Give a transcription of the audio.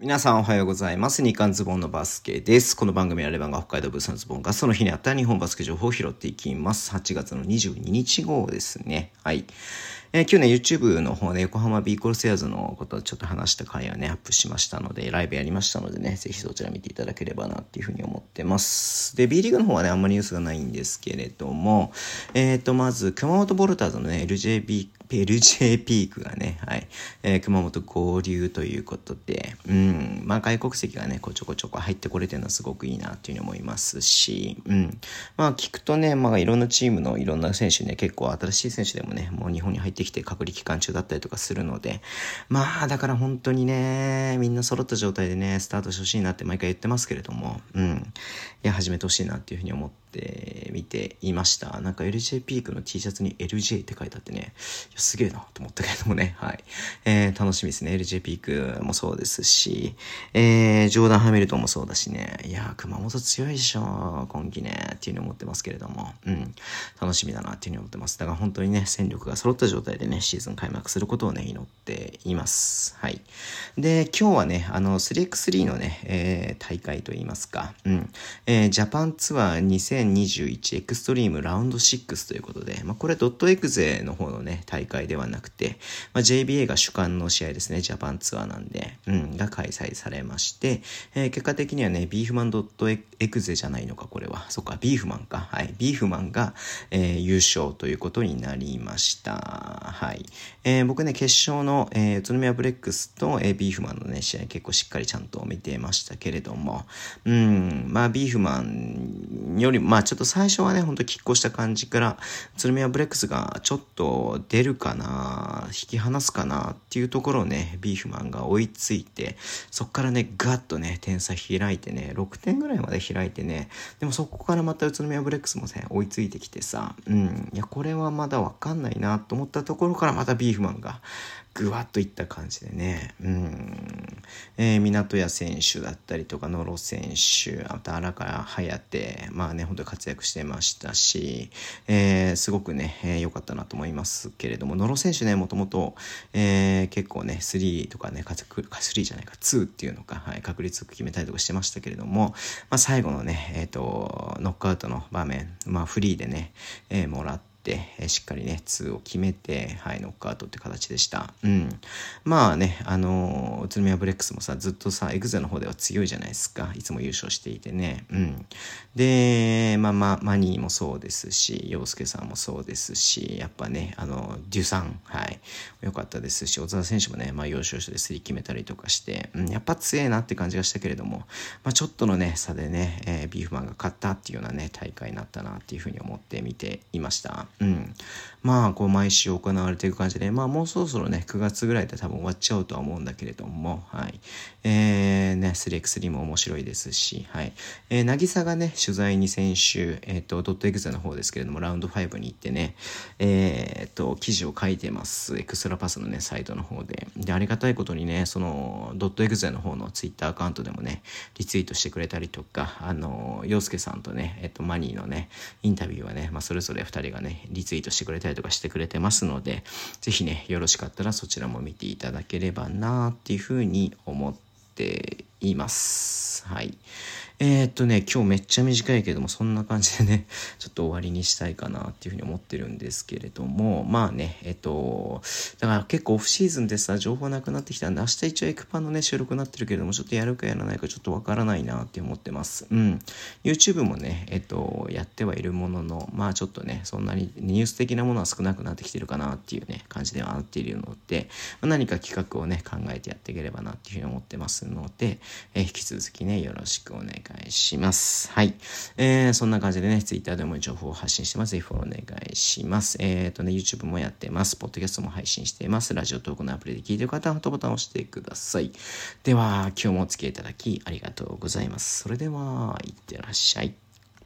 皆さんおはようございます。日刊ズボンのバスケです。この番組はレバンが北海道ブースのズボンがその日にあった日本バスケ情報を拾っていきます。8月の22日号ですね。はい。えー、今日ね、YouTube の方で横浜ビーコルセアーズのことをちょっと話した回をね、アップしましたので、ライブやりましたのでね、ぜひそちら見ていただければなっていうふうに思ってます。で、B リーグの方はね、あんまりニュースがないんですけれども、えっ、ー、と、まず、熊本ボルターズのね、LJB LJ ピークがね、はい、えー、熊本合流ということで、うん、まあ外国籍がね、こちょこちょこ入ってこれてるのはすごくいいなっていうふうに思いますし、うん、まあ聞くとね、まあいろんなチームのいろんな選手ね、結構新しい選手でもね、もう日本に入ってきて隔離期間中だったりとかするので、まあだから本当にね、みんな揃った状態でね、スタートしてほしいなって毎回言ってますけれども、うん、いや、始めてほしいなっていうふうに思って、って見ていました。なんか LJ ピークの T シャツに LJ って書いてあってね、すげえなと思ったけれどもね、はい。えー、楽しみですね。LJ ピークもそうですし、えー、ジョーダン・ハミルトンもそうだしね、いや熊本強いでしょ、今季ね、っていうふうに思ってますけれども、うん、楽しみだなっていうふうに思ってます。だから本当にね、戦力が揃った状態でね、シーズン開幕することをね、祈っています。はい。で、今日はね、あの、3x3 のね、えー、大会といいますか、うん、えー、ジャパンツアー2021エクストリームラウンド6ということで、まあ、これドットエクゼの方のね、大会ではなくて、まあ、JBA が主管の試合ですね、ジャパンツアーなんで、うん、が開催されまして、えー、結果的にはね、ビーフマンドットエクゼじゃないのか、これは。そっか、ビーフマンか。はい。ビーフマンが、えー、優勝ということになりました。はい。えー、僕ね、決勝の、えー、宇都宮ブレックスと、えー、ビーフマンのね、試合結構しっかりちゃんと見てましたけれども、うん、まあ、ビーフマンより、まあ、ちょっと最初はね、ほんと拮抗した感じから、宇都宮ブレックスがちょっと出るかな、引き離すかなっていうところをね、ビーフマンが追いついて、そっからね、ガッとね、点差開いてね、6点ぐらいまで開いてね、でもそこからまた宇都宮ブレックスもね、追いついてきてさ、うん、いや、これはまだわかんないなと思ったところからまたビーフマンが、ぐわっといった感じでね、うん、えー、港屋選手だったりとか、野呂選手、あと荒川颯、まあね、本当で活躍してましたし、えー、すごくね、良、えー、かったなと思いますけれども、野呂選手ね、もともと、えー、結構ね、3とかね、3じゃないか、2っていうのか、はい、確率決めたりとかしてましたけれども、まあ最後のね、えっ、ー、と、ノックアウトの場面、まあフリーでね、えー、もらって、えしっかりね、2を決めて、はい、ノックアウトって形でした。うん。まあね、あの宇都宮ブレックスもさ、ずっとさ、エグゼの方では強いじゃないですか。いつも優勝していてね。うん。で、まあまあ、マニーもそうですし、洋介さんもそうですし、やっぱね、あの、デュサン、はい、良かったですし、小沢選手もね、まあ、要所要所でスリー決めたりとかして、うん、やっぱ強えなって感じがしたけれども、まあ、ちょっとのね、差でね、えー、ビーフマンが勝ったっていうようなね、大会になったなっていうふうに思って見ていました。うん。まあ、こう、毎週行われていく感じで、まあ、もうそろそろね、9月ぐらいで多分終わっちゃうとは思うんだけれども、はい。えー、ね、3x3 も面白いですし、はい。えー、渚がね、取材に先週、えっ、ー、と、ドットエグゼの方ですけれども、ラウンド5に行ってね、えっ、と、記事を書いてます。エクストラパスのね、サイトの方で。で、ありがたいことにね、その、ドットエグゼの方のツイッターアカウントでもね、リツイートしてくれたりとか、あの、洋介さんとね、えっ、と、マニーのね、インタビューはね、まあ、それぞれ2人がね、リツイートしてくれたりとかしてくれてますので、ぜひね、よろしかったらそちらも見ていただければなっていうふうに思っています。はい。えー、っとね、今日めっちゃ短いけども、そんな感じでね、ちょっと終わりにしたいかなっていうふうに思ってるんですけれども、まあね、えっと、だから結構オフシーズンでさ、情報なくなってきたんで、明日一応エクパのね、収録になってるけれども、ちょっとやるかやらないかちょっとわからないなって思ってます。うん。YouTube もね、えっと、やってはいるものの、まあちょっとね、そんなにニュース的なものは少なくなってきてるかなっていうね、感じではなっているので、まあ、何か企画をね、考えてやっていければなっていうふうに思ってますので、え引き続きね、よろしくお願いします。。はい。えー、そんな感じでね、Twitter でも情報を発信してます。ぜひフォローお願いします。えっ、ー、とね、YouTube もやってます。Podcast も配信しています。ラジオトークのアプリで聞いてる方は、ホットボタンを押してください。では、今日もお付き合いいただきありがとうございます。それでは、いってらっしゃい。